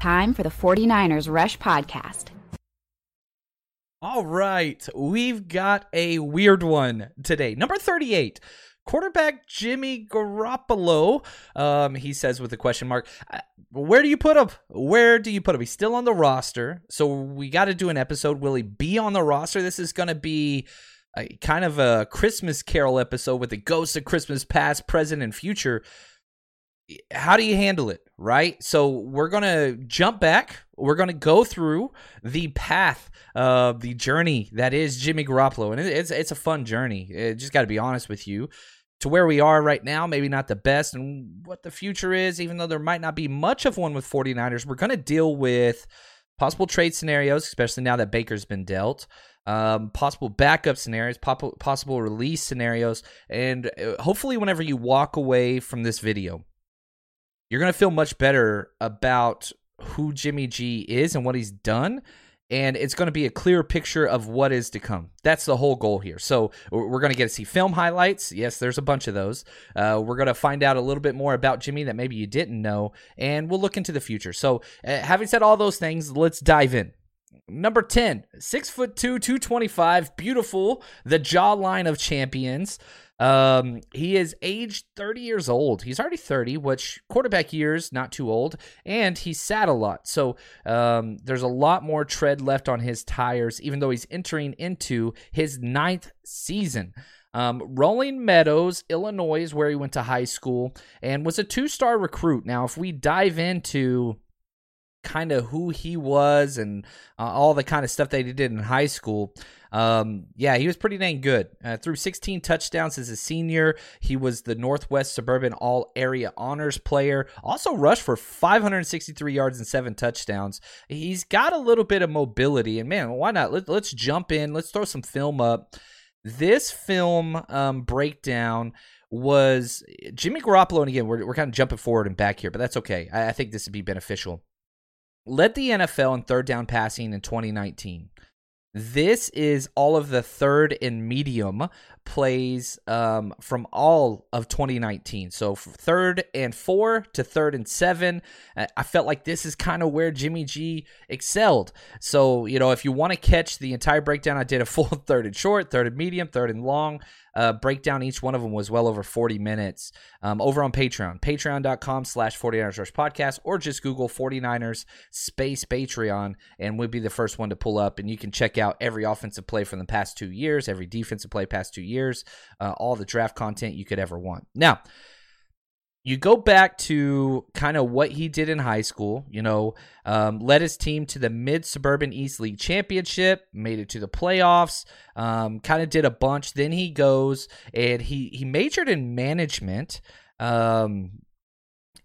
Time for the 49ers Rush Podcast. All right, we've got a weird one today. Number 38, quarterback Jimmy Garoppolo. Um, he says with a question mark, where do you put him? Where do you put him? He's still on the roster, so we got to do an episode. Will he be on the roster? This is going to be a, kind of a Christmas Carol episode with the ghosts of Christmas past, present, and future how do you handle it right? So we're gonna jump back. We're gonna go through the path of the journey that is jimmy garoppolo. And it's it's a fun journey. It just got to be honest with you. To where we are right now maybe not the best and what the future is even though there might not be much of one with 49ers we're gonna deal with possible trade scenarios especially now that baker's been dealt um, possible backup scenarios, pop- possible release scenarios, and uh, hopefully, whenever you walk away from this video, you're going to feel much better about who Jimmy G is and what he's done. And it's going to be a clear picture of what is to come. That's the whole goal here. So we're going to get to see film highlights. Yes, there's a bunch of those. Uh, we're going to find out a little bit more about Jimmy that maybe you didn't know, and we'll look into the future. So, uh, having said all those things, let's dive in. Number 10, six foot two, 225, beautiful, the jawline of champions. Um, he is aged 30 years old. He's already 30, which quarterback years, not too old, and he's sat a lot. So um, there's a lot more tread left on his tires, even though he's entering into his ninth season. Um, Rolling Meadows, Illinois, is where he went to high school and was a two star recruit. Now, if we dive into kind of who he was and uh, all the kind of stuff that he did in high school. Um, yeah, he was pretty dang good. Uh, threw 16 touchdowns as a senior. He was the Northwest Suburban All Area Honors Player. Also rushed for 563 yards and seven touchdowns. He's got a little bit of mobility, and man, why not? Let, us jump in. Let's throw some film up. This film um, breakdown was Jimmy Garoppolo, and again, we're, we're kind of jumping forward and back here, but that's okay. I, I think this would be beneficial led the NFL in third down passing in 2019. This is all of the third and medium plays um, from all of 2019. So third and four to third and seven. I felt like this is kind of where Jimmy G excelled. So, you know, if you want to catch the entire breakdown, I did a full third and short, third and medium, third and long uh, breakdown. Each one of them was well over 40 minutes um, over on Patreon, patreon.com slash 49ers Rush Podcast, or just Google 49ers space Patreon, and we'll be the first one to pull up. And you can check out every offensive play from the past two years, every defensive play past two years, uh, all the draft content you could ever want. Now, you go back to kind of what he did in high school, you know, um, led his team to the Mid Suburban East League Championship, made it to the playoffs, um, kind of did a bunch. Then he goes and he, he majored in management. Um,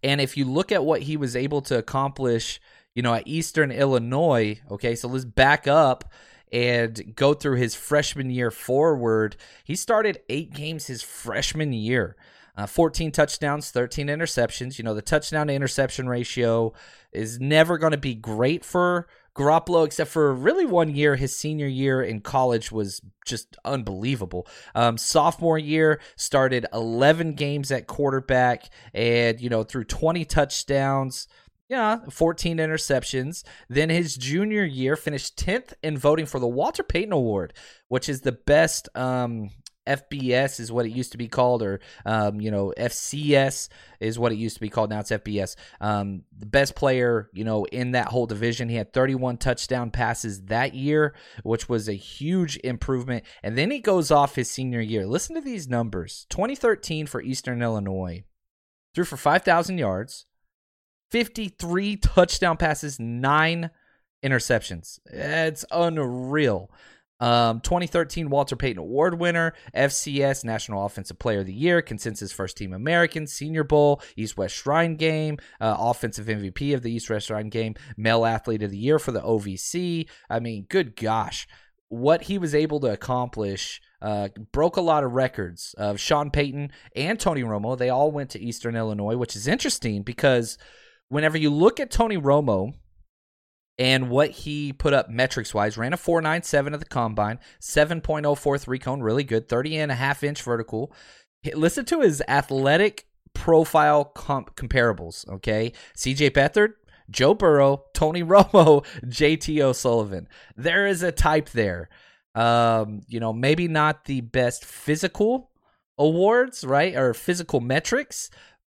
and if you look at what he was able to accomplish, you know, at Eastern Illinois, okay, so let's back up and go through his freshman year forward. He started eight games his freshman year. Uh, 14 touchdowns, 13 interceptions. You know, the touchdown to interception ratio is never going to be great for Garoppolo, except for really one year. His senior year in college was just unbelievable. Um, sophomore year started 11 games at quarterback and, you know, threw 20 touchdowns. Yeah, 14 interceptions. Then his junior year finished 10th in voting for the Walter Payton Award, which is the best um, FBS is what it used to be called, or um, you know FCS is what it used to be called. Now it's FBS. Um, the best player, you know, in that whole division. He had 31 touchdown passes that year, which was a huge improvement. And then he goes off his senior year. Listen to these numbers: 2013 for Eastern Illinois, threw for 5,000 yards, 53 touchdown passes, nine interceptions. It's unreal. Um, 2013 Walter Payton Award winner, FCS National Offensive Player of the Year, consensus First Team American, Senior Bowl, East West Shrine Game, uh, Offensive MVP of the East West Shrine Game, Male Athlete of the Year for the OVC. I mean, good gosh, what he was able to accomplish. Uh, broke a lot of records of Sean Payton and Tony Romo. They all went to Eastern Illinois, which is interesting because whenever you look at Tony Romo, and what he put up metrics wise ran a 497 at the combine 7.043 cone really good 30 and a half inch vertical. Listen to his athletic profile comp- comparables okay? Cj beathard joe burrow tony romo jt o'sullivan. There is a type there. Um you know maybe not the best physical awards right or physical metrics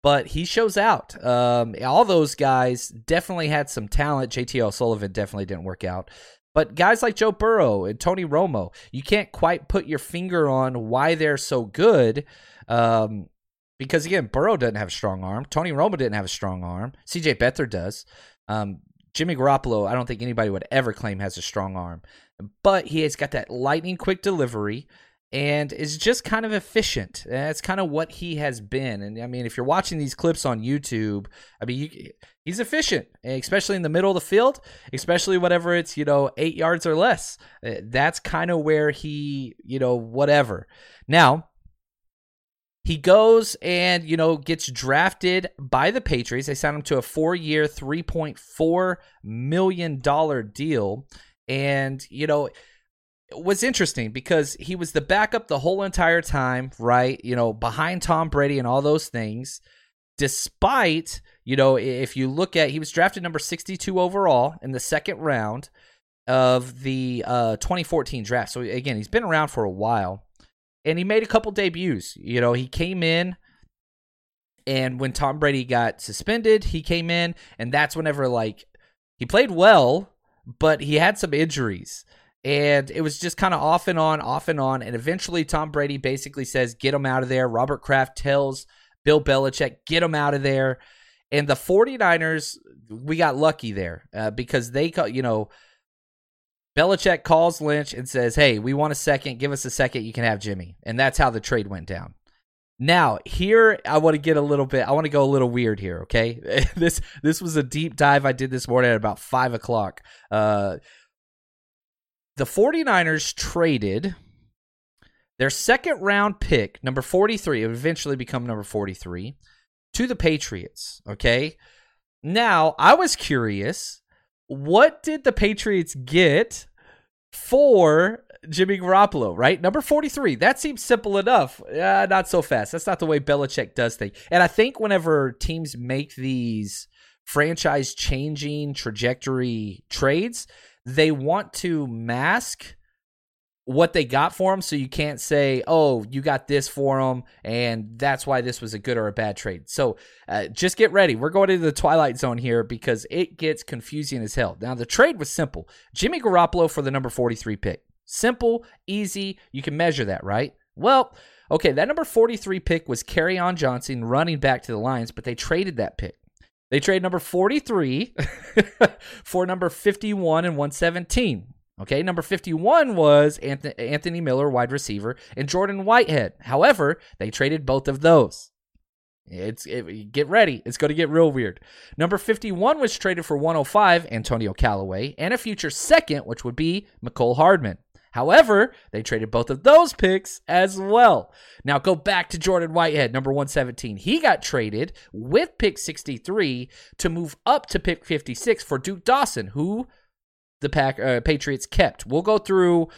but he shows out. Um, all those guys definitely had some talent. JTL O'Sullivan definitely didn't work out. But guys like Joe Burrow and Tony Romo, you can't quite put your finger on why they're so good. Um, because again, Burrow doesn't have a strong arm. Tony Romo didn't have a strong arm. CJ Beathard does. Um, Jimmy Garoppolo, I don't think anybody would ever claim has a strong arm, but he has got that lightning quick delivery and is just kind of efficient. That's kind of what he has been. And I mean, if you're watching these clips on YouTube, I mean, you, he's efficient, especially in the middle of the field, especially whatever it's, you know, eight yards or less. Uh, that's kind of where he, you know, whatever. Now, he goes and, you know, gets drafted by the Patriots. They signed him to a four year, $3.4 million deal. And, you know, was interesting because he was the backup the whole entire time, right? You know, behind Tom Brady and all those things. Despite, you know, if you look at, he was drafted number 62 overall in the second round of the uh, 2014 draft. So again, he's been around for a while and he made a couple debuts. You know, he came in and when Tom Brady got suspended, he came in and that's whenever like he played well, but he had some injuries and it was just kind of off and on, off and on. And eventually, Tom Brady basically says, Get him out of there. Robert Kraft tells Bill Belichick, Get him out of there. And the 49ers, we got lucky there uh, because they, you know, Belichick calls Lynch and says, Hey, we want a second. Give us a second. You can have Jimmy. And that's how the trade went down. Now, here I want to get a little bit. I want to go a little weird here. Okay, this this was a deep dive I did this morning at about five o'clock. Uh, the 49ers traded their second round pick, number 43, it would eventually become number 43, to the Patriots. Okay. Now, I was curious what did the Patriots get for Jimmy Garoppolo, right? Number 43. That seems simple enough. Uh, not so fast. That's not the way Belichick does things. And I think whenever teams make these franchise changing trajectory trades, they want to mask what they got for him so you can't say oh you got this for him and that's why this was a good or a bad trade. So uh, just get ready. We're going into the twilight zone here because it gets confusing as hell. Now the trade was simple. Jimmy garoppolo for the number 43 pick. Simple easy you can measure that right? Well okay that number 43 pick was Kerryon Johnson running back to the lions but they traded that pick they trade number 43 for number 51 and 117. Okay, number 51 was Anthony Miller, wide receiver, and Jordan Whitehead. However, they traded both of those. It's it, get ready. It's going to get real weird. Number 51 was traded for 105, Antonio Callaway, and a future second, which would be Mecole Hardman. However, they traded both of those picks as well. Now go back to Jordan Whitehead, number 117. He got traded with pick 63 to move up to pick 56 for Duke Dawson, who the Pack uh, Patriots kept. We'll go through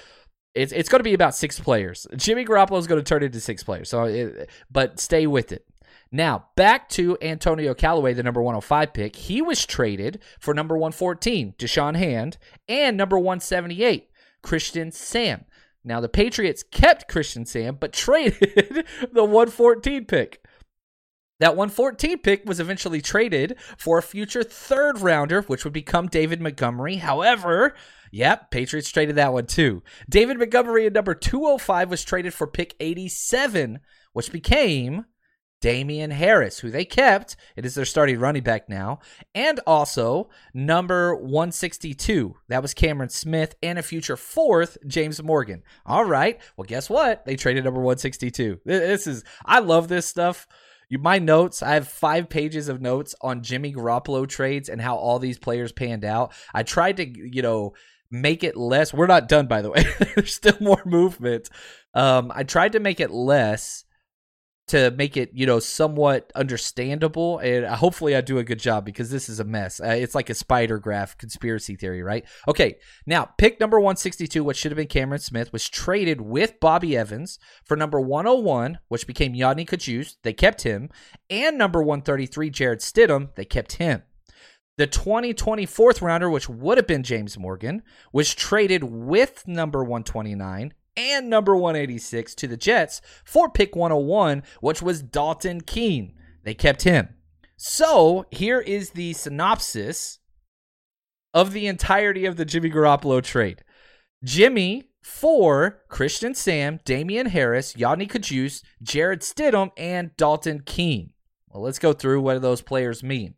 it's it's going to be about six players. Jimmy Garoppolo is going to turn into six players. So, it, but stay with it. Now back to Antonio Callaway, the number 105 pick. He was traded for number 114, Da'Shawn Hand, and number 178, Christian Sam. Now, the Patriots kept Christian Sam, but traded the 114 pick. That 114 pick was eventually traded for a future third rounder, which would become David Montgomery. However, yep, Patriots traded that one too. David Montgomery at number 205 was traded for pick 87, which became Damien Harris, who they kept. It is their starting running back now. And also number 162. That was Cameron Smith and a future fourth, James Morgan. All right. Well, guess what? They traded number 162. This is, I love this stuff my notes, I have five pages of notes on Jimmy Garoppolo trades and how all these players panned out. I tried to, you know, make it less. We're not done, by the way. There's still more movement. Um, I tried to make it less to make it you know somewhat understandable and hopefully i do a good job because this is a mess uh, it's like a spider graph conspiracy theory right okay now pick number 162 what should have been cameron smith was traded with bobby evans for number 101 which became yodny Cajuste. they kept him and number 133 jarrett stidham they kept him the 2024th rounder, which would have been James Morgan, was traded with number 129 and number 186 to the Jets for pick 101, which was Dalton Keene. They kept him. So here is the synopsis of the entirety of the Jimmy Garoppolo trade. Jimmy for Christian Sam, Damien Harris, Yodny Cajuste, Jarrett Stidham, and Dalton Keene. Well, let's go through what those players mean.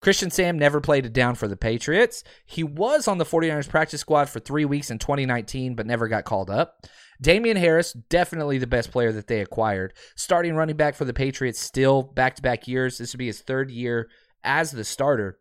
Christian Sam never played it down for the Patriots. He was on the 49ers practice squad for three weeks in 2019, but never got called up. Damien Harris, definitely the best player that they acquired. Starting running back for the Patriots, still back to back years. This would be his third year as the starter.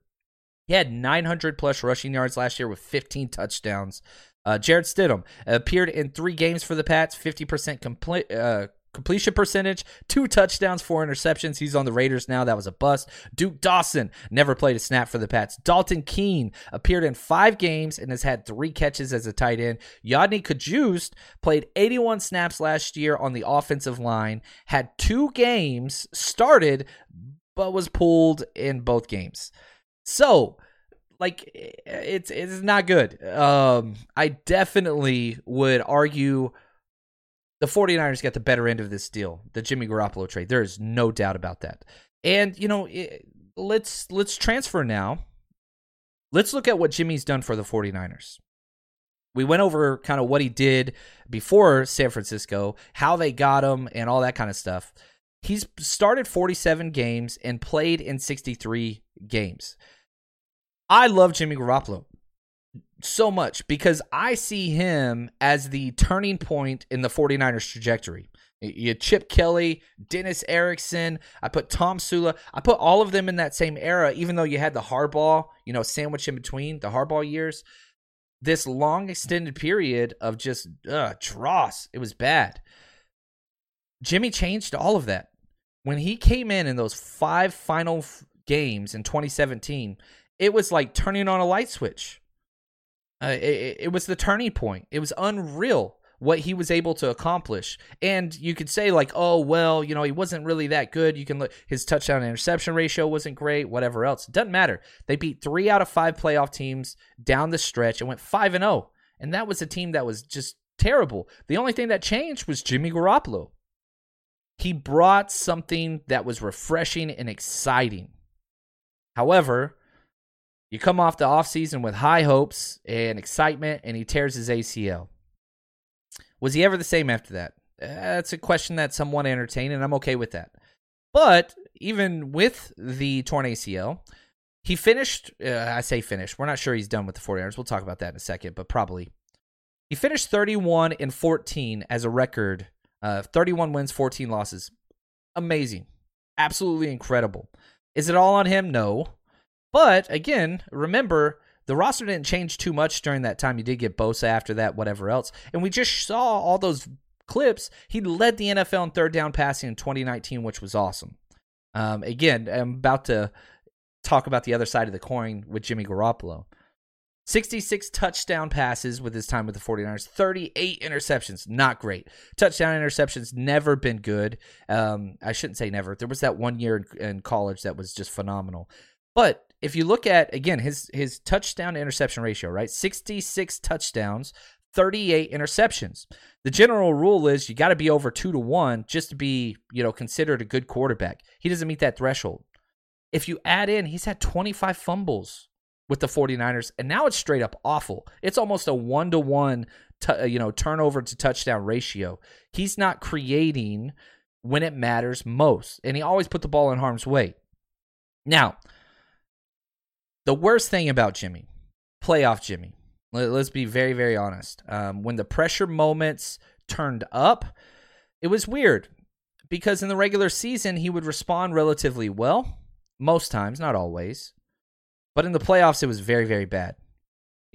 He had 900 plus rushing yards last year with 15 touchdowns. Uh, Jarrett Stidham appeared in three games for the Pats, 50% complete, uh, completion percentage, two touchdowns, four interceptions. He's on the Raiders now. That was a bust. Duke Dawson never played a snap for the Pats. Dalton Keene appeared in five games and has had three catches as a tight end. Yodny Cajuste played 81 snaps last year on the offensive line, had two games started, but was pulled in both games. So, like it's it's not good. Um I definitely would argue the 49ers got the better end of this deal, the Jimmy Garoppolo trade. There is no doubt about that. And you know, it, let's let's transfer now. Let's look at what Jimmy's done for the 49ers. We went over kind of what he did before San Francisco, how they got him and all that kind of stuff. He's started 47 games and played in 63 games. I love Jimmy Garoppolo so much because I see him as the turning point in the 49ers trajectory. You Chip Kelly, Dennis Erickson. I put Tomsula, I put all of them in that same era, even though you had the Harbaugh, you know, sandwich in between the Harbaugh years. This long extended period of just uh, dross. It was bad. Jimmy changed all of that. When he came in in those five final f- games in 2017, it was like turning on a light switch uh, it, it was the turning point. It was unreal what he was able to accomplish. And you could say like, oh well, you know, he wasn't really that good. You can look his touchdown interception ratio wasn't great, whatever else. Doesn't matter. They beat 3 out of 5 playoff teams down the stretch and went 5 and 0. And that was a team that was just terrible. The only thing that changed was Jimmy Garoppolo. He brought something that was refreshing and exciting. However, you come off the offseason with high hopes and excitement, and he tears his ACL. Was he ever the same after that? That's a question that someone entertained, and I'm okay with that. But even with the torn ACL, he finished. Uh, I say finished. We're not sure he's done with the 49ers. We'll talk about that in a second, but probably. He finished 31 and 14 as a record. Uh, 31 wins, 14 losses. Amazing. Absolutely incredible. Is it all on him? No. But again, remember the roster didn't change too much during that time. You did get Bosa after that, whatever else. And we just saw all those clips. He led the NFL in third down passing in 2019, which was awesome. Um, again, I'm about to talk about the other side of the coin with Jimmy Garoppolo. 66 touchdown passes with his time with the 49ers, 38 interceptions. Not great. Touchdown interceptions never been good. Um, I shouldn't say never. There was that one year in, in college that was just phenomenal. But if you look at again his his touchdown to interception ratio, right? 66 touchdowns, 38 interceptions. The general rule is you got to be over 2 to 1 just to be, you know, considered a good quarterback. He doesn't meet that threshold. If you add in, he's had 25 fumbles with the 49ers and now it's straight up awful. It's almost a 1 to 1 uh, you know, turnover to touchdown ratio. He's not creating when it matters most and he always put the ball in harm's way. Now, the worst thing about Jimmy, playoff Jimmy, let, us be very, very honest. Um, when the pressure moments turned up, it was weird because in the regular season, he would respond relatively well, most times, not always. But in the playoffs, it was very, very bad.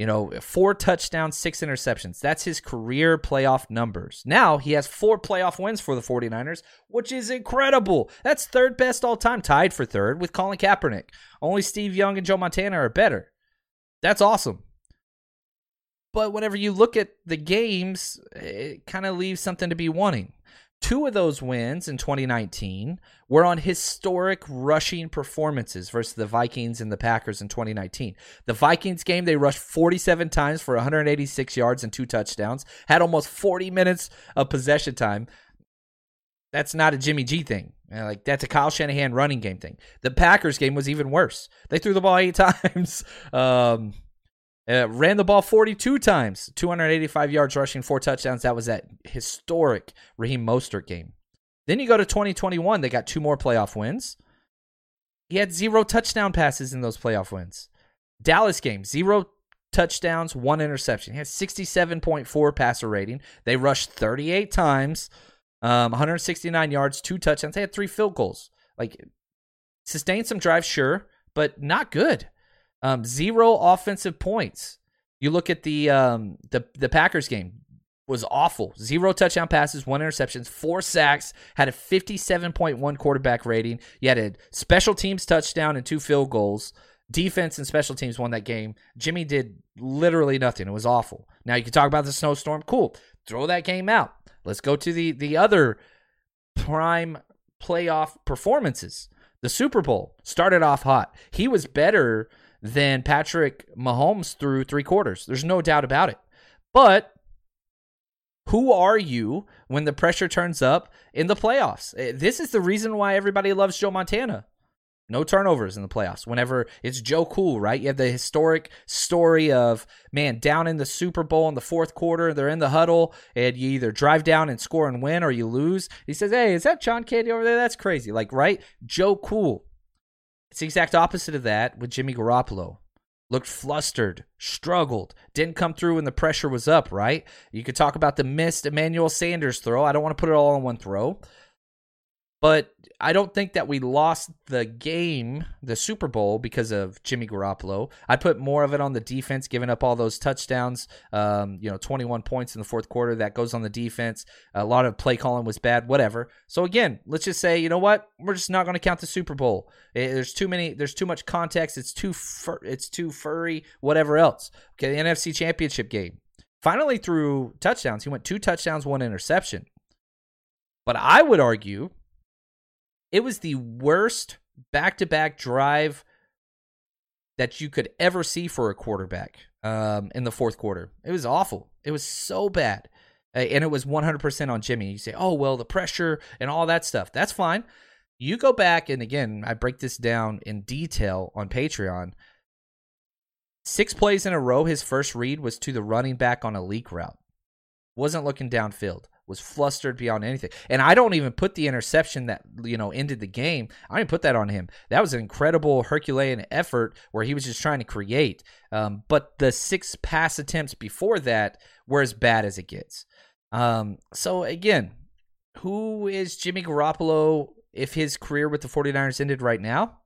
You know, four touchdowns, six interceptions. That's his career playoff numbers. Now he has four playoff wins for the 49ers, which is incredible. That's third best all time, tied for third with Colin Kaepernick. Only Steve Young and Joe Montana are better. That's awesome. But whenever you look at the games, it kind of leaves something to be wanting. Two of those wins in 2019 were on historic rushing performances versus the Vikings and the Packers in 2019. The Vikings game, they rushed 47 times for 186 yards and two touchdowns, had almost 40 minutes of possession time. That's not a Jimmy G thing. Like that's a Kyle Shanahan running game thing. The Packers game was even worse. They threw the ball eight times. Um, uh, ran the ball 42 times, 285 yards rushing, four touchdowns. That was that historic Raheem Mostert game. Then you go to 2021, they got two more playoff wins. He had zero touchdown passes in those playoff wins. Dallas game, zero touchdowns, one interception. He had 67.4 passer rating. They rushed 38 times, um, 169 yards, two touchdowns. They had three field goals. Like, sustained some drives, sure, but not good. Um, zero offensive points. You look at the um, the the Packers game was awful. Zero touchdown passes, one interceptions, four sacks, had a 57.1 quarterback rating. You had a special teams touchdown and two field goals. Defense and special teams won that game. Jimmy did literally nothing. It was awful. Now you can talk about the snowstorm. Cool. Throw that game out. Let's go to the the other prime playoff performances. The Super Bowl started off hot. He was better than Patrick Mahomes through three quarters. There's no doubt about it. But who are you when the pressure turns up in the playoffs? Eh, this is the reason why everybody loves Joe Montana. No turnovers in the playoffs. Whenever it's Joe Cool, right? You have the historic story of, man, down in the Super Bowl in the fourth quarter, they're in the huddle, and you either drive down and score and win or you lose. He says, Hey, is that John Candy over there? That's crazy. Like, right? Joe Cool. It's the exact opposite of that with Jimmy Garoppolo. Looked flustered, struggled, didn't come through when the pressure was up, right? You could talk about the missed Emmanuel Sanders throw. I don't want to put it all in one throw. But I don't think that we lost the game, the Super Bowl, because of Jimmy Garoppolo. I'd put more of it on the defense, giving up all those touchdowns. Um, you know, 21 points in the fourth quarter. That goes on the defense. A lot of play calling was bad, whatever. So again, let's just say, you know what? We're just not going to count the Super Bowl. It, eh, there's too many. There's too much context. It's too. Fur, it's too furry. Whatever else. Okay, the NFC Championship game. Finally, through touchdowns, he went two touchdowns, one interception. But I would argue it was the worst back to back drive that you could ever see for a quarterback um, in the fourth quarter. It was awful. It was so bad. And it was 100% on Jimmy. You say, oh, well, the pressure and all that stuff. That's fine. You go back, and again, I break this down in detail on Patreon. Six plays in a row, his first read was to the running back on a leak route. Wasn't looking downfield was flustered beyond anything. And I don't even put the interception that you know ended the game. I didn't put that on him. That was an incredible Herculean effort where he was just trying to create. Um, but the six pass attempts before that were as bad as it gets. Um, so again, who is Jimmy Garoppolo if his career with the 49ers ended right now?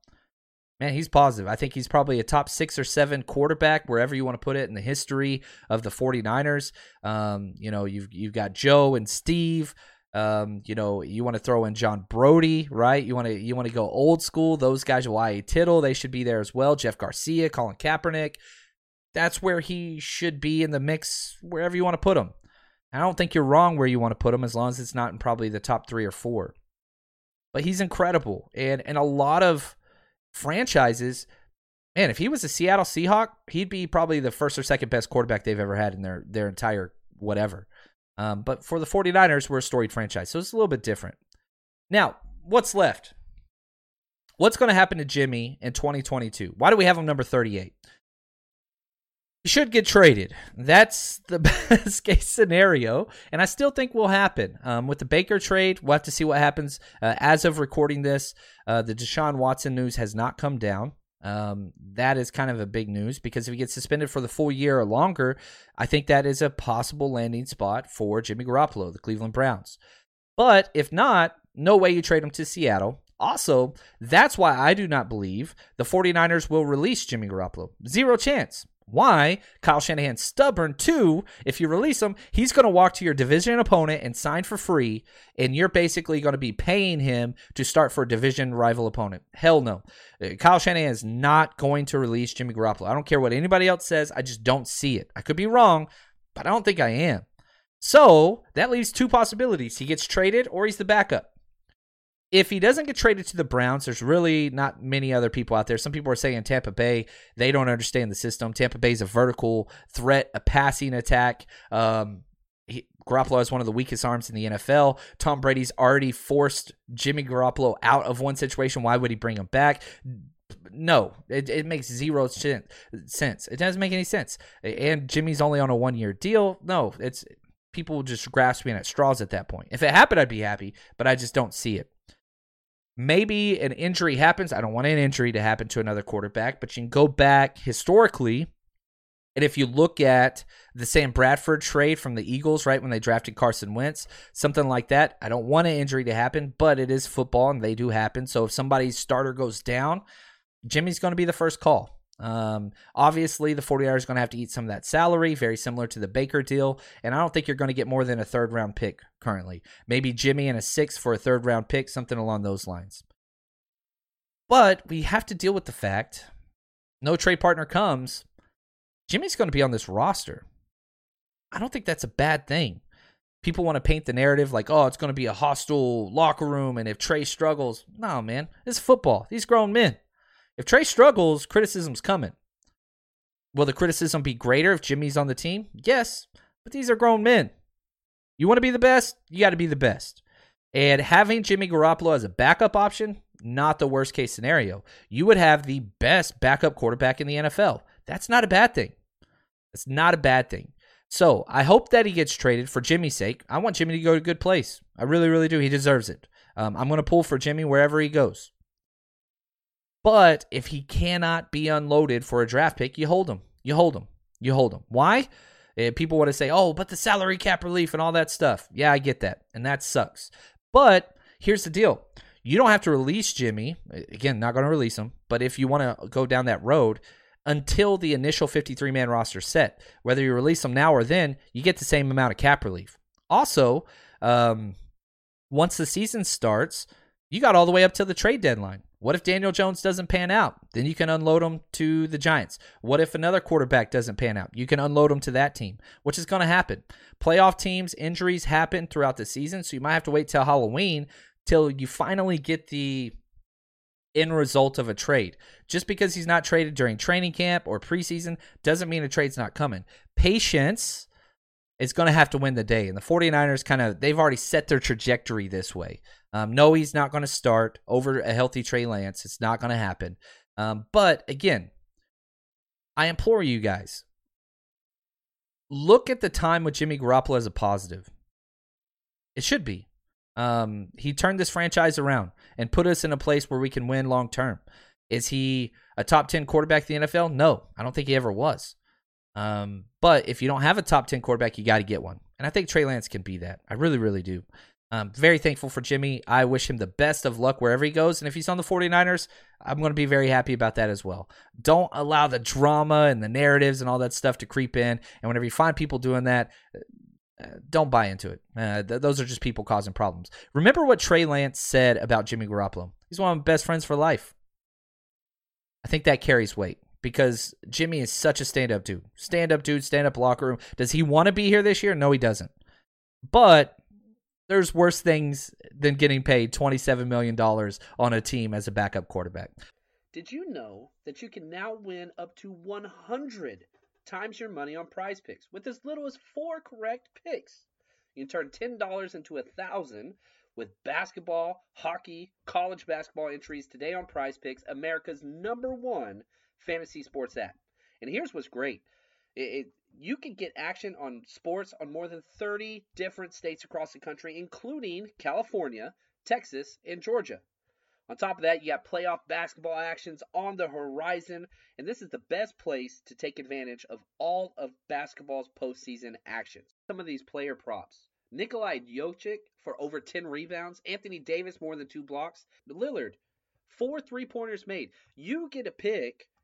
Man, he's positive. I think he's probably a top six or seven quarterback, wherever you want to put it in the history of the 49ers. Um, you know, you've you've got Joe and Steve. Um, you know, you want to throw in John Brodie, right? You want to you want to go old school. Those guys, Y.A. Tittle, they should be there as well. Jeff Garcia, Colin Kaepernick. That's where he should be in the mix, wherever you want to put him. I don't think you're wrong where you want to put him, as long as it's not in probably the top three or four. But he's incredible, and and a lot of franchises, man, if he was a Seattle Seahawk, he'd be probably the first or second best quarterback they've ever had in their their entire whatever. Um, but for the 49ers, we're a storied franchise, so it's a little bit different. Now, what's left? What's going to happen to Jimmy in 2022? Why do we have him number 38? Should get traded. That's the best case scenario, and I still think will happen. Um, with the Baker trade, we'll have to see what happens. Uh, as of recording this, uh, the Deshaun Watson news has not come down. Um, that is kind of a big news because if he gets suspended for the full year or longer, I think that is a possible landing spot for Jimmy Garoppolo, the Cleveland Browns. But if not, no way you trade him to Seattle. Also, that's why I do not believe the 49ers will release Jimmy Garoppolo. Zero chance. Why? Kyle Shanahan's stubborn. Two, if you release him, he's going to walk to your division opponent and sign for free, and you're basically going to be paying him to start for a division rival opponent. Hell no. Uh, Kyle Shanahan is not going to release Jimmy Garoppolo. I don't care what anybody else says. I just don't see it. I could be wrong, but I don't think I am. So that leaves two possibilities. He gets traded or he's the backup if he doesn't get traded to the Browns, there's really not many other people out there. Some people are saying Tampa Bay, they don't understand the system. Tampa Bay is a vertical threat, a passing attack. Um, he, Garoppolo has one of the weakest arms in the NFL. Tom Brady's already forced Jimmy Garoppolo out of one situation. Why would he bring him back? No, it, it makes zero sense. It doesn't make any sense. And Jimmy's only on a one year deal. No, it's people just grasping at straws at that point. If it happened, I'd be happy, but I just don't see it maybe an injury happens. I don't want an injury to happen to another quarterback, but you can go back historically. And if you look at the Sam Bradford trade from the Eagles, right, when they drafted Carson Wentz, something like that, I don't want an injury to happen, but it is football and they do happen. So if somebody's starter goes down, Jimmy's going to be the first call. Um, obviously, the 49ers are going to have to eat some of that salary, very similar to the Baker deal. And I don't think you're going to get more than a third round pick currently. Maybe Jimmy and a six for a third round pick, something along those lines. But we have to deal with the fact no trade partner comes. Jimmy's going to be on this roster. I don't think that's a bad thing. People want to paint the narrative like, oh, it's going to be a hostile locker room. And if Trey struggles, no, man, it's football. These grown men. If Trey struggles, criticism's coming. Will the criticism be greater if Jimmy's on the team? Yes, but these are grown men. You want to be the best? You got to be the best. And having Jimmy Garoppolo as a backup option, not the worst case scenario. You would have the best backup quarterback in the NFL. That's not a bad thing. It's not a bad thing. So I hope that he gets traded for Jimmy's sake. I want Jimmy to go to a good place. I really, really do. He deserves it. Um, I'm going to pull for Jimmy wherever he goes. But if he cannot be unloaded for a draft pick, you hold him. You hold him. You hold him. Why? Eh, people want to say, oh, but the salary cap relief and all that stuff. Yeah, I get that. And that sucks. But here's the deal you don't have to release Jimmy. Again, not going to release him. But if you want to go down that road, until the initial 53 man roster set, whether you release them now or then, you get the same amount of cap relief. Also, um, once the season starts, you got all the way up to the trade deadline. What if Daniel Jones doesn't pan out? Then you can unload him to the Giants. What if another quarterback doesn't pan out? You can unload him to that team, which is going to happen. Playoff teams, injuries happen throughout the season, so you might have to wait till Halloween till you finally get the end result of a trade. Just because he's not traded during training camp or preseason doesn't mean a trade's not coming. Patience is going to have to win the day. And the 49ers kind of, they've already set their trajectory this way. Um, no, he's not going to start over a healthy Trey Lance. It's not going to happen. Um, but again, I implore you guys look at the time with Jimmy Garoppolo as a positive. It should be. Um, he turned this franchise around and put us in a place where we can win long term. Is he a top 10 quarterback in the NFL? No, I don't think he ever was. Um, but if you don't have a top 10 quarterback, you got to get one. And I think Trey Lance can be that. I really, really do. I'm very thankful for Jimmy. I wish him the best of luck wherever he goes. And if he's on the 49ers, I'm going to be very happy about that as well. Don't allow the drama and the narratives and all that stuff to creep in. And whenever you find people doing that, uh, don't buy into it. Uh, th- those are just people causing problems. Remember what Trey Lance said about Jimmy Garoppolo? He's one of my best friends for life. I think that carries weight because Jimmy is such a stand up dude. Stand up dude, stand up locker room. Does he want to be here this year? No, he doesn't. But there's worse things than getting paid $27 million on a team as a backup quarterback. Did you know that you can now win up to 100 times your money on PrizePicks with as little as four correct picks. You can turn $10 into a thousand with basketball, hockey, college basketball entries today on PrizePicks, America's number one fantasy sports app. And here's what's great. It, it, you can get action on sports on more than 30 different states across the country, including California, Texas, and Georgia. On top of that, you got playoff basketball actions on the horizon, and this is the best place to take advantage of all of basketball's postseason actions. Some of these player props. Nikolai Jokic for over 10 rebounds, Anthony Davis more than two blocks, Lillard, four three pointers made. You get to pick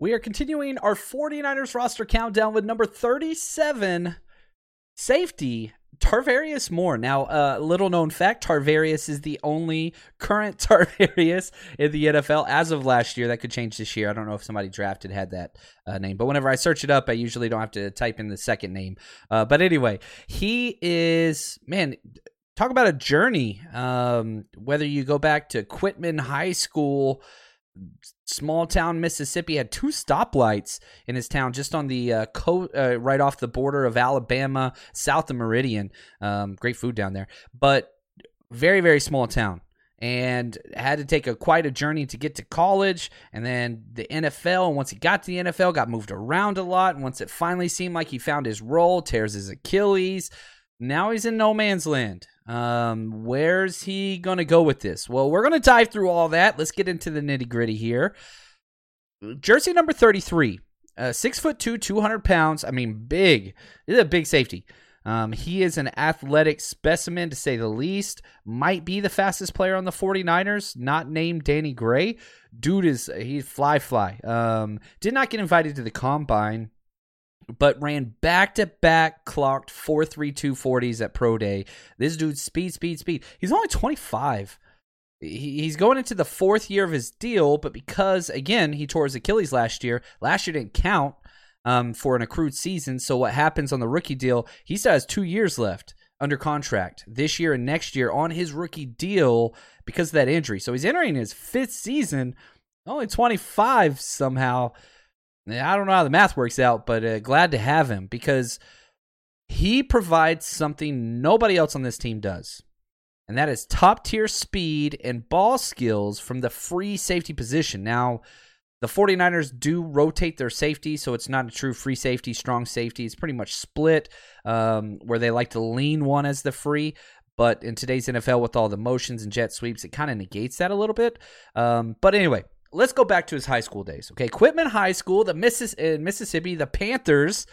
We are continuing our 49ers roster countdown with number 37, safety Tarvarius Moore. Now, a uh, little known fact Tarvarius is the only current Tarvarius in the NFL as of last year. That could change this year. I don't know if somebody drafted had that uh, name, but whenever I search it up, I usually don't have to type in the second name. Uh, but anyway, he is, man, talk about a journey. Um, whether you go back to Quitman High School, small town Mississippi had two stoplights in his town just on the uh, co- uh, right off the border of Alabama, south of Meridian. Um, great food down there, but very very small town. And had to take a quite a journey to get to college, and then the NFL. And once he got to the NFL, got moved around a lot. And once it finally seemed like he found his role, tears his Achilles. Now he's in no man's land. Um, where's he gonna go with this? Well, we're gonna dive through all that. Let's get into the nitty gritty here. Jersey number thirty-three, uh, six foot two, two hundred pounds. I mean, big. This is a big safety. Um, he is an athletic specimen to say the least. Might be the fastest player on the 49ers, not named Danny Gray. Dude is he's fly fly. Um, did not get invited to the combine but ran back to back clocked 432 40s at Pro Day. This dude speed, speed, speed. He's only 25. He's going into the fourth year of his deal, but because, again, he tore his Achilles last year, last year didn't count um, for an accrued season. So, what happens on the rookie deal, he still has two years left under contract this year and next year on his rookie deal because of that injury. So, he's entering his fifth season, only 25 somehow. I don't know how the math works out, but uh, glad to have him because he provides something nobody else on this team does. And that is top tier speed and ball skills from the free safety position. Now, the 49ers do rotate their safety, so it's not a true free safety, strong safety. It's pretty much split, um, where they like to lean one as the free. But in today's NFL, with all the motions and jet sweeps, it kind of negates that a little bit. Um, but anyway, let's go back to his high school days. Okay, Quitman High School, the Missis- in Mississippi, the Panthers.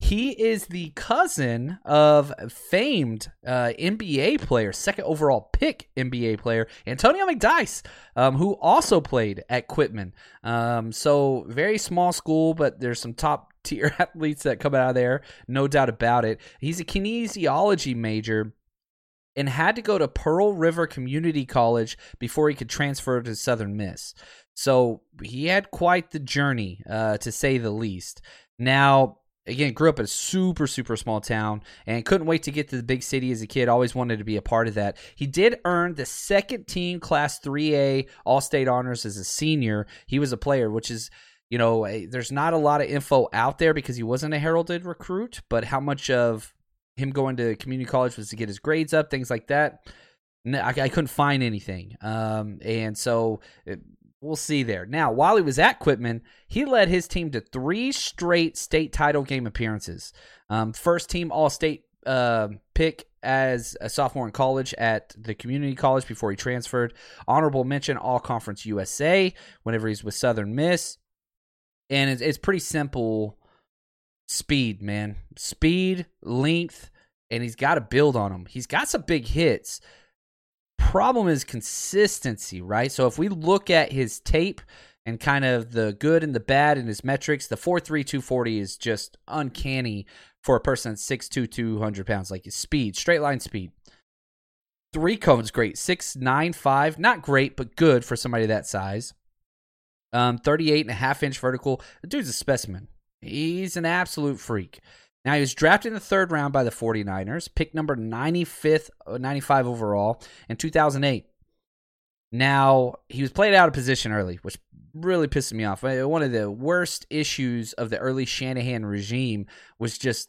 He is the cousin of famed uh, NBA player, second overall pick NBA player, Antonio McDyess, um, who also played at Quitman. Um, so very small school, but there's some top tier athletes that come out of there, no doubt about it. He's a kinesiology major and had to go to Pearl River Community College before he could transfer to Southern Miss. So he had quite the journey, uh, to say the least. Now, again, grew up in a super, super small town and couldn't wait to get to the big city as a kid. Always wanted to be a part of that. He did earn the second team Class 3A All State honors as a senior. He was a player, which is. You know, there's not a lot of info out there because he wasn't a heralded recruit, but how much of him going to community college was to get his grades up, things like that. I, couldn't find anything. Um, and so we'll see there. Now, while he was at Quitman, he led his team to three straight state title game appearances. Um, first team All State uh, pick as a sophomore in college at the community college before he transferred. Honorable mention All Conference USA whenever he's with Southern Miss. And it's, it's pretty simple speed, man. Speed, length, and he's got to build on them. He's got some big hits. Problem is consistency, right? So if we look at his tape and kind of the good and the bad in his metrics, the 4.3240 is just uncanny for a person that's 6'2", 200 pounds. Like his speed, straight line speed. Three cones, great. Six, nine, five, not great, but good for somebody that size. Um, 38 and a half inch vertical. The dude's a specimen. He's an absolute freak. Now, he was drafted in the third round by the 49ers, pick number 95th, uh, 95 overall in 2008. Now, he was played out of position early, which really pissed me off. Uh, one of the worst issues of the early Shanahan regime was just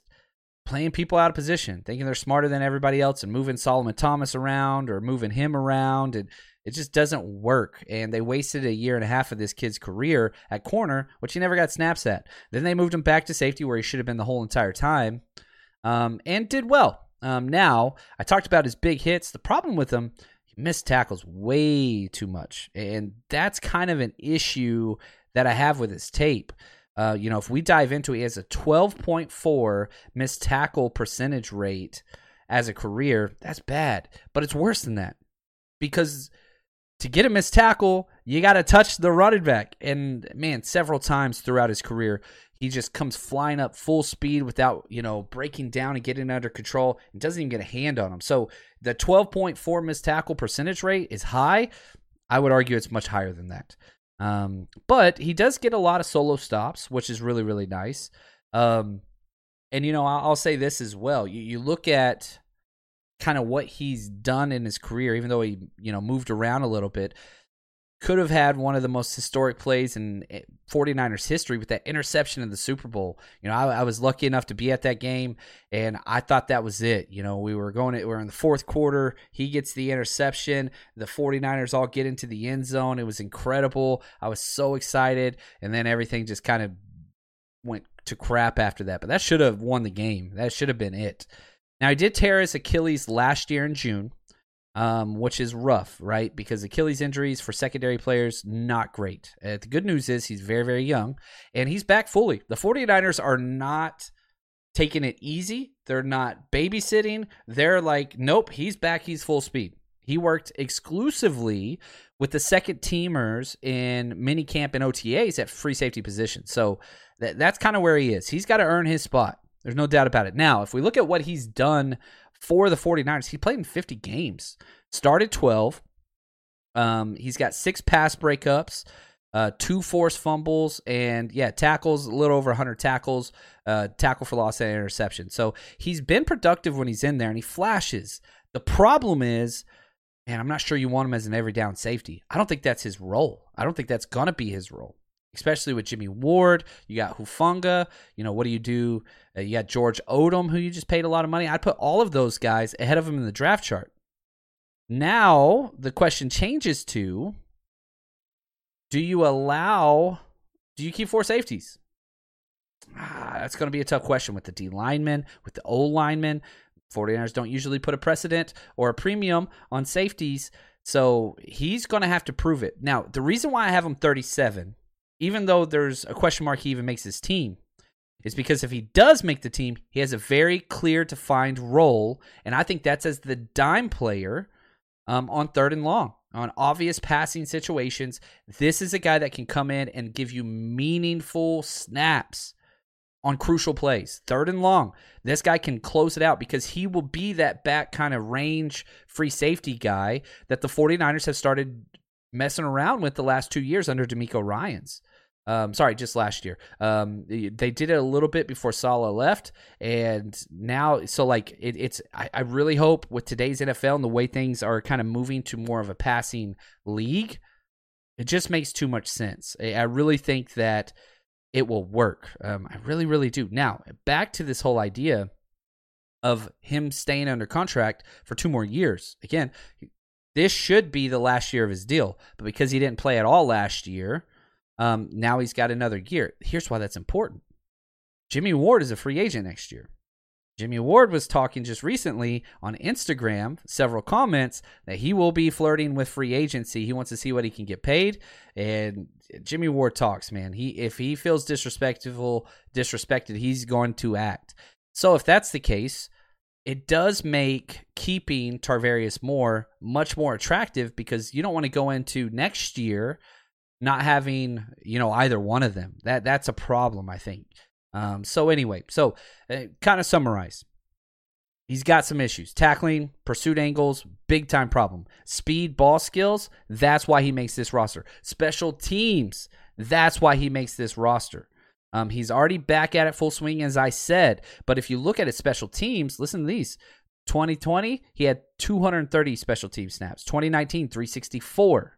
playing people out of position, thinking they're smarter than everybody else and moving Solomon Thomas around or moving him around. And it just doesn't work. And they wasted a year and a half of this kid's career at corner, which he never got snaps at. Then they moved him back to safety where he should have been the whole entire time um, and did well. Um, now, I talked about his big hits. The problem with him, he missed tackles way too much. And that's kind of an issue that I have with his tape. Uh, you know, if we dive into it, he has a 12.4 missed tackle percentage rate as a career. That's bad, but it's worse than that because to get a missed tackle, you got to touch the running back. And man, several times throughout his career, he just comes flying up full speed without, you know, breaking down and getting under control and doesn't even get a hand on him. So the 12.4 missed tackle percentage rate is high. I would argue it's much higher than that. Um, but he does get a lot of solo stops, which is really, really nice. Um, and, you know, I'll, I'll say this as well. You, you look at kind of what he's done in his career, even though he, you know, moved around a little bit, could have had one of the most historic plays in eh, 49ers history with that interception in the Super Bowl. You know, I, I, was lucky enough to be at that game, and I thought that was it. You know, we were going, we're in the fourth quarter. He gets the interception. The 49ers all get into the end zone. It was incredible. I was so excited, and then everything just kind of went to crap after that. But that should have won the game. That should have been it. Now, he did tear his Achilles last year in June, um, which is rough, right? Because Achilles injuries for secondary players, not great. Uh, the good news is he's very, very young and he's back fully. The 49ers are not taking it easy, they're not babysitting. They're like, nope, he's back, he's full speed. He worked exclusively with the second teamers in mini camp and OTAs at free safety position. So that, that's kind of where he is. He's got to earn his spot. There's no doubt about it. Now, if we look at what he's done for the 49ers, he played in 50 games, started 12. Um, he's got six pass breakups, uh, two forced fumbles, and yeah, tackles, a little over 100 tackles, uh, tackle for loss and interception. So he's been productive when he's in there and he flashes. The problem is, and I'm not sure you want him as an every down safety. I don't think that's his role. I don't think that's going to be his role especially with Jimmy Ward. You got Hufanga. You know, what do you do? Uh, you got George Odum, who you just paid a lot of money. I'd put all of those guys ahead of him in the draft chart. Now the question changes to do you allow, do you keep four safeties? Ah, that's going to be a tough question with the D linemen, with the O linemen. 49ers don't usually put a precedent or a premium on safeties. So he's going to have to prove it. Now, the reason why I have him 37 even though there's a question mark he even makes his team, is because if he does make the team, he has a very clear defined role, and I think that's as the dime player um, on third and long. On obvious passing situations, this is a guy that can come in and give you meaningful snaps on crucial plays. Third and long, this guy can close it out because he will be that back kind of range free safety guy that the 49ers have started messing around with the last two years under DeMeco Ryans. Um, sorry, just last year. Um, they did it a little bit before Saleh left, and now, so like it, it's. I, I really hope with today's NFL and the way things are kind of moving to more of a passing league, it just makes too much sense. I really think that it will work. Um, I really, really do. Now, back to this whole idea of him staying under contract for two more years. Again, this should be the last year of his deal, but because he didn't play at all last year, um, now he's got another year. Here's why that's important. Jimmy Ward is a free agent next year. Jimmy Ward was talking just recently on Instagram, several comments that he will be flirting with free agency. He wants to see what he can get paid. And Jimmy Ward talks, man. He if he feels disrespectful, disrespected, he's going to act. So if that's the case, it does make keeping Tarvarius Moore much more attractive because you don't want to go into next year not having, you know, either one of them. That that's a problem, I think. Um, so anyway, so uh, kind of summarize. He's got some issues. Tackling, pursuit angles, big time problem. Speed, ball skills, that's why he makes this roster. Special teams, that's why he makes this roster. Um, he's already back at it full swing, as I said. But if you look at his special teams, listen to these 2020, he had 230 special team snaps. 2019, 364.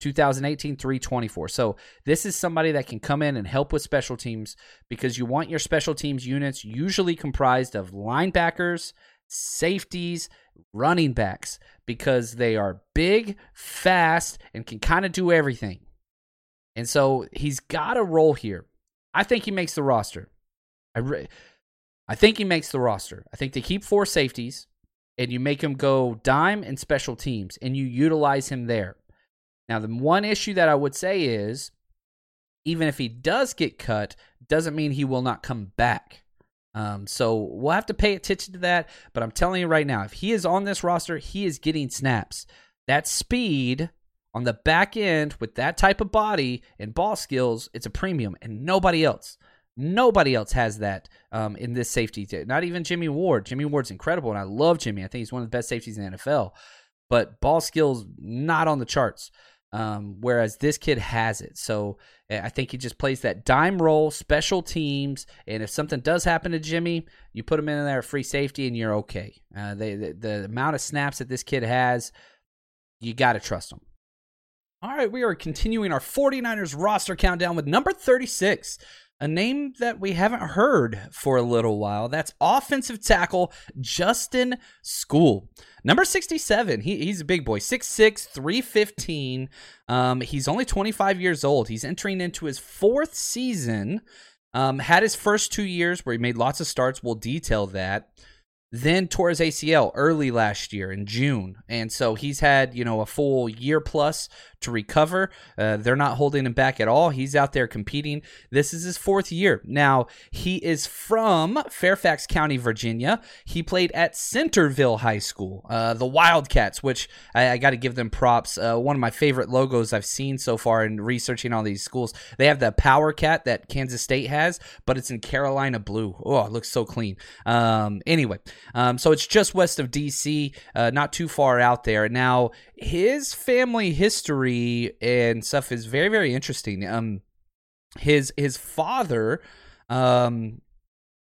2018 324 so this is somebody that can come in and help with special teams because you want your special teams units usually comprised of linebackers safeties running backs because they are big fast and can kind of do everything and so he's got a role here i think he makes the roster i re- i think he makes the roster i think they keep four safeties and you make him go dime and special teams and you utilize him there now, the one issue that I would say is even if he does get cut, doesn't mean he will not come back. Um, so we'll have to pay attention to that. But I'm telling you right now, if he is on this roster, he is getting snaps. That speed on the back end with that type of body and ball skills, it's a premium, and nobody else. Nobody else has that um, in this safety. Not even Jimmy Ward. Jimmy Ward's incredible, and I love Jimmy. I think he's one of the best safeties in the NFL. But ball skills not on the charts. Um, whereas this kid has it. So eh, I think he just plays that dime role, special teams, and if something does happen to Jimmy, you put him in there free safety, and you're okay. Uh, they, the, the amount of snaps that this kid has, you got to trust him. All right, we are continuing our 49ers roster countdown with number 36 a name that we haven't heard for a little while. That's offensive tackle Justin Skule. Number 67, he, he's a big boy, 6'6, 315. Um, he's only 25 years old. He's entering into his fourth season. Um, had his first two years where he made lots of starts. We'll detail that then tore his ACL early last year in June. And so he's had, you know, a full year plus to recover. Uh, they're not holding him back at all. He's out there competing. This is his fourth year. Now, he is from Fairfax County, Virginia. He played at Centreville High School, uh, the Wildcats, which I, I got to give them props. Uh, one of my favorite logos I've seen so far in researching all these schools. They have the Power Cat that Kansas State has, but it's in Carolina blue. Oh, it looks so clean. Um, anyway, um, so it's just west of DC, uh, not too far out there. Now, his family history and stuff is very very interesting. Um, his his father um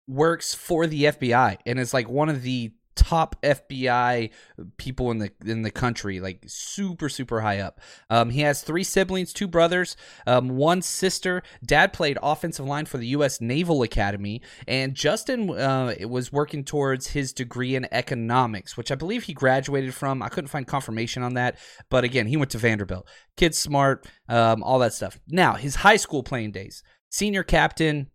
works for the FBI and is like one of the top FBI people in the in the country, like super super high up. Um, he has three siblings, two brothers, um, one sister. Dad played offensive line for the U.S. Naval Academy, and Justin uh, was working towards his degree in economics, which I believe he graduated from. I couldn't find confirmation on that, but again, he went to Vanderbilt. Kid smart, um, all that stuff. Now his high school playing days. Senior captain,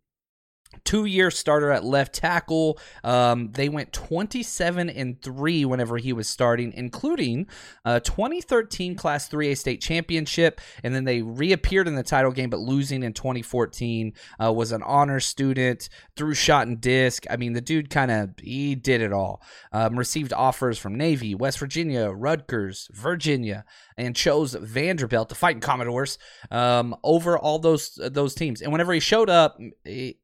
two year starter at left tackle. Um, they went 27 and 3 whenever he was starting, including a 2013 Class 3A state championship. And then they reappeared in the title game, but losing in 2014. Uh, was an honor student, threw shot and disc. I mean, the dude kind of he did it all. Um, received offers from Navy, West Virginia, Rutgers, Virginia, and chose Vanderbilt, the fighting Commodores, um, over all those those teams. And whenever he showed up, it,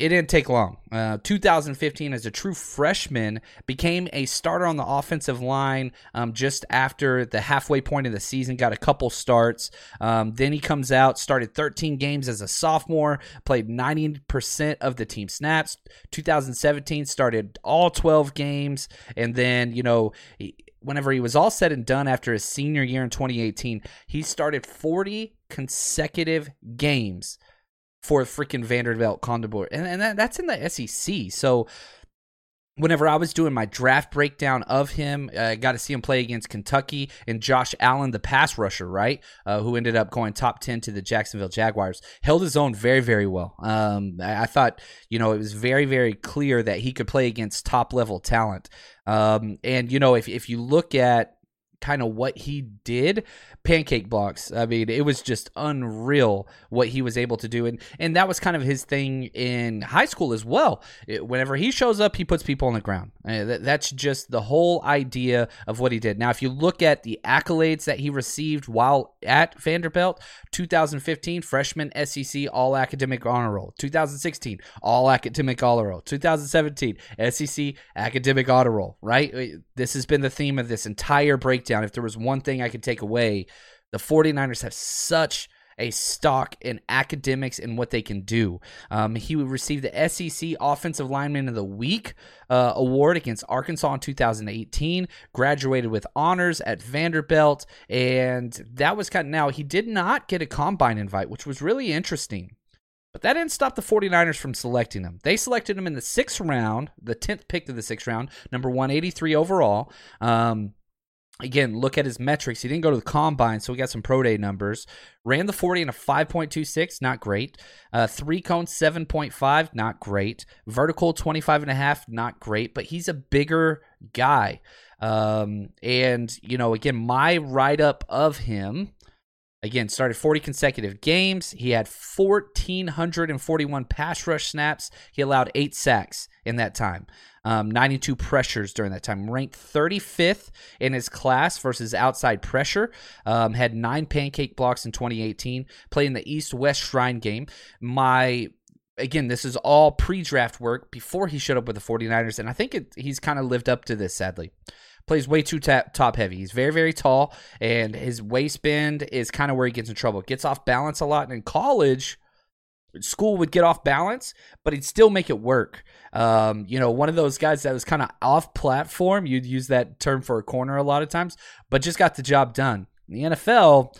it didn't take long. Uh, 2015, as a true freshman, became a starter on the offensive line um, just after the halfway point of the season. Got a couple starts. Um, then he comes out, started 13 games as a sophomore, played 90% of the team snaps. 2017 started all 12 games, and then you know. He, whenever he was all said and done after his senior year in 2018, he started 40 consecutive games for freaking Vanderbilt Condor, and and that, that's in the SEC. So whenever I was doing my draft breakdown of him, I uh, got to see him play against Kentucky and Josh Allen, the pass rusher, right, uh, who ended up going top 10 to the Jacksonville Jaguars, held his own very, very well. Um, I, I, thought, you know, it was very, very clear that he could play against top level talent. Um, and, you know, if, if you look at kind of what he did. Pancake blocks i mean it was just unreal what he was able to do and and that was kind of his thing in high school as well. It, whenever he shows up he puts people on the ground. Uh, that, that's just the whole idea of what he did. Now if you look at the accolades that he received while at vanderbilt 2015 freshman sec all academic honor roll. 2016 all academic honor roll. 2017 sec academic honor roll right? This has been the theme of this entire breakdown. If there was one thing I could take away, the 49ers have such a stock in academics and what they can do. Um, he received the SEC Offensive Lineman of the Week uh, award against Arkansas in 2018. Graduated with honors at Vanderbilt, and that was kind of now he did not get a combine invite, which was really interesting. But that didn't stop the 49ers from selecting him. They selected him in the sixth round, the 10th pick of the sixth round, number 183 overall. Um, again, look at his metrics. He didn't go to the combine, so we got some pro day numbers. Ran the 40 in a 5.26, not great. Uh, three cone 7.5, not great. Vertical 25 and a half, not great, but he's a bigger guy. Um, and, you know, again, my write up of him Again, started 40 consecutive games. He had 1,441 pass rush snaps. He allowed eight sacks in that time, um, 92 pressures during that time. Ranked 35th in his class versus outside pressure. Um, had nine pancake blocks in 2018. Played in the East West Shrine game. My again, this is all pre draft work before he showed up with the 49ers, and I think it, he's kind of lived up to this, sadly plays way too tap, top heavy. He's very, very tall, and his waist bend is kind of where he gets in trouble. Gets off balance a lot. And in college, Skule would get off balance, but he'd still make it work. Um, you know, one of those guys that was kind of off platform, you'd use that term for a corner a lot of times, but just got the job done. In the NFL,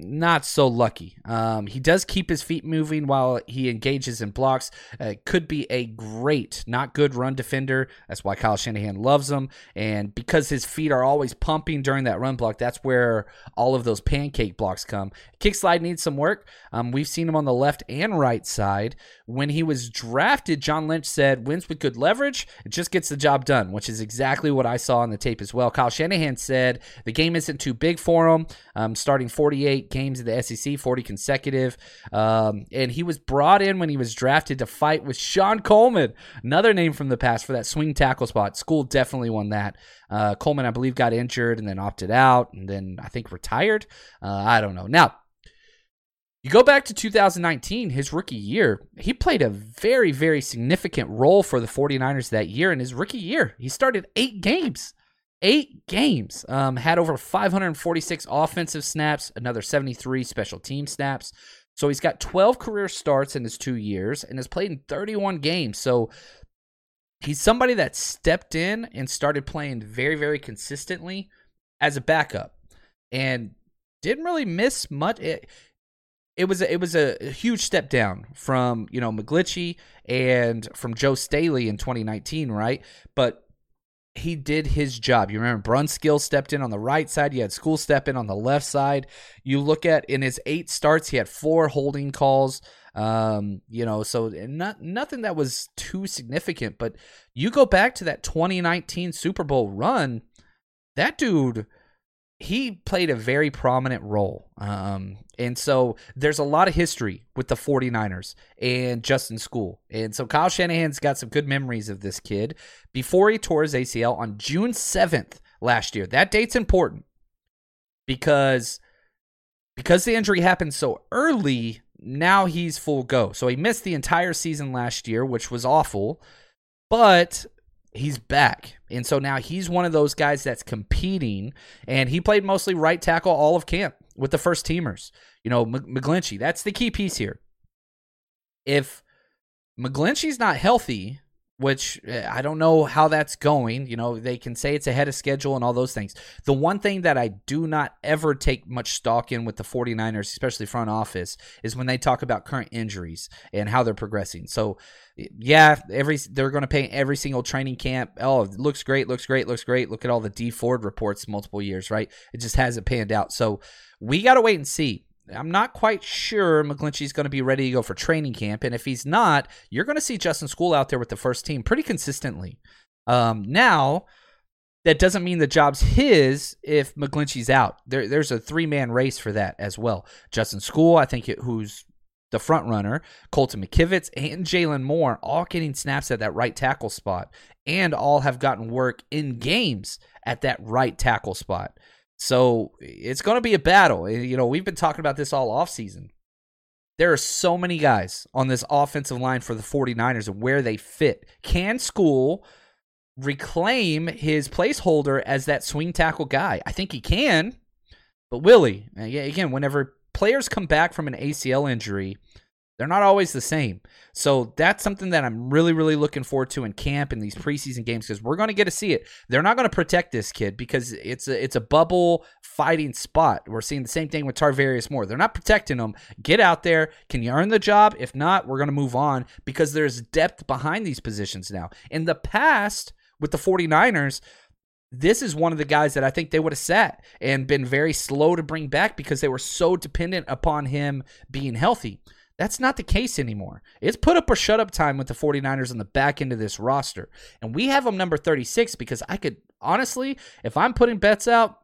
not so lucky. Um, he does keep his feet moving while he engages in blocks. Uh, could be a great, not good run defender. That's why Kyle Shanahan loves him. And because his feet are always pumping during that run block, that's where all of those pancake blocks come. Kick slide needs some work. Um, we've seen him on the left and right side. When he was drafted, John Lynch said, wins with good leverage, it just gets the job done, which is exactly what I saw on the tape as well. Kyle Shanahan said the game isn't too big for him, um, starting 48 games in the SEC, 40 consecutive. Um, and he was brought in when he was drafted to fight with Shon Coleman, another name from the past for that swing tackle spot. Skule definitely won that. Uh, Coleman, I believe, got injured and then opted out and then I think retired. Uh, I don't know. Now, you go back to 2019, his rookie year, he played a very, very significant role for the 49ers that year. In his rookie year, he started eight games eight games. Um, had over 546 offensive snaps, another 73 special team snaps. So he's got 12 career starts in his two years and has played in 31 games. So he's somebody that stepped in and started playing very, very consistently as a backup and didn't really miss much. It, it was a, it was a huge step down from you know McGlinchey and from Joe Staley in 2019, right? But he did his job. You remember Brunskill stepped in on the right side. You had Skule step in on the left side. You look at in his eight starts, he had four holding calls. Um, you know, so not nothing that was too significant. But you go back to that 2019 Super Bowl run, that dude he played a very prominent role. Um, and so there's a lot of history with the 49ers and Justin Skule. And so Kyle Shanahan's got some good memories of this kid before he tore his ACL on June 7th last year. That date's important because because the injury happened so early, now he's full go. So he missed the entire season last year, which was awful. But he's back. And so now he's one of those guys that's competing, and he played mostly right tackle all of camp with the first teamers. You know, McGlinchey, that's the key piece here. If McGlinchey's not healthy, which eh, I don't know how that's going. You know, they can say it's ahead of schedule and all those things. The one thing that I do not ever take much stock in with the 49ers, especially front office, is when they talk about current injuries and how they're progressing. So, yeah, every they're going to pay every single training camp. Oh, looks great, looks great, looks great. Look at all the Dee Ford reports multiple years, right? It just hasn't panned out. So, we got to wait and see. I'm not quite sure McGlinchey's going to be ready to go for training camp. And if he's not, you're going to see Justin Skule out there with the first team pretty consistently. Um, now, that doesn't mean the job's his if McGlinchey's out. There, there's a three man race for that as well. Justin Skule, I think, who's the front runner, Colton McKivitz, and Jaylon Moore all getting snaps at that right tackle spot, and all have gotten work in games at that right tackle spot. So it's going to be a battle. Eh, you know, we've been talking about this all offseason. There are so many guys on this offensive line for the 49ers and where they fit. Can Skule reclaim his placeholder as that swing tackle guy? I think he can. But will he? Again, whenever players come back from an ACL injury, they're not always the same. So that's something that I'm really, really looking forward to in camp and these preseason games because we're going to get to see it. They're not going to protect this kid because it's a it's a bubble fighting spot. We're seeing the same thing with Tarvarius Moore. They're not protecting him. Get out there. Can you earn the job? If not, we're going to move on because there's depth behind these positions now. In the past with the 49ers, this is one of the guys that I think they would have sat and been very slow to bring back because they were so dependent upon him being healthy. That's not the case anymore. It's put up or shut up time with the 49ers on the back end of this roster. And we have them number 36 because I could, honestly, if I'm putting bets out,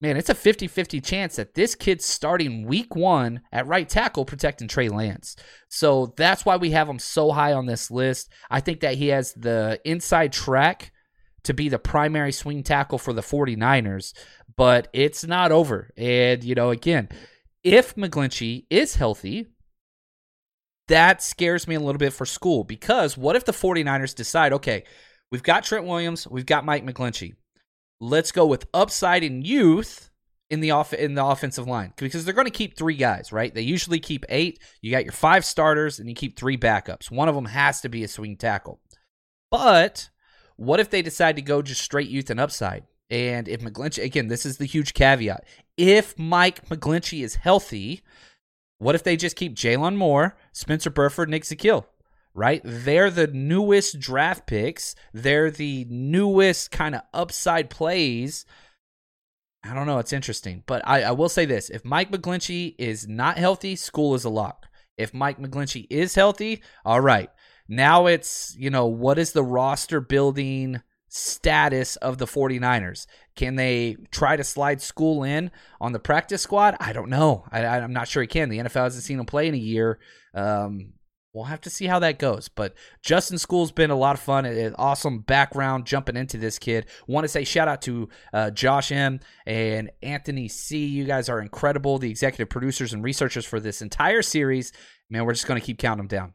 man, it's a 50 50 chance that this kid's starting week one at right tackle protecting Trey Lance. So that's why we have him so high on this list. I think that he has the inside track to be the primary swing tackle for the 49ers, but it's not over. And, you know, again, if McGlinchey is healthy, that scares me a little bit for Skule because what if the 49ers decide, okay, we've got Trent Williams, we've got Mike McGlinchey. Let's go with upside and youth in the off in the offensive line because they're going to keep three guys, right? They usually keep eight. You got your five starters and you keep three backups. One of them has to be a swing tackle. But what if they decide to go just straight youth and upside? And if McGlinchey, again, this is the huge caveat. If Mike McGlinchey is healthy, what if they just keep Jaylon Moore, Spencer Burford, Nick Zakelj? Right? They're the newest draft picks. They're the newest kind of upside plays. I don't know. It's interesting. But I, I will say this if Mike McGlinchey is not healthy, Skule is a lock. If Mike McGlinchey is healthy, all right. Now it's, you know, what is the roster building status of the 49ers. Can they try to slide Skule in on the practice squad? I don't know. I, am not sure he can. The NFL hasn't seen him play in a year. Um, we'll have to see how that goes. But Justin Skule's been a lot of fun. An awesome background jumping into this kid. Want to say shout out to uh, Josh M and Anthony C. You guys are incredible. The executive producers and researchers for this entire series. Man, we're just going to keep counting them down.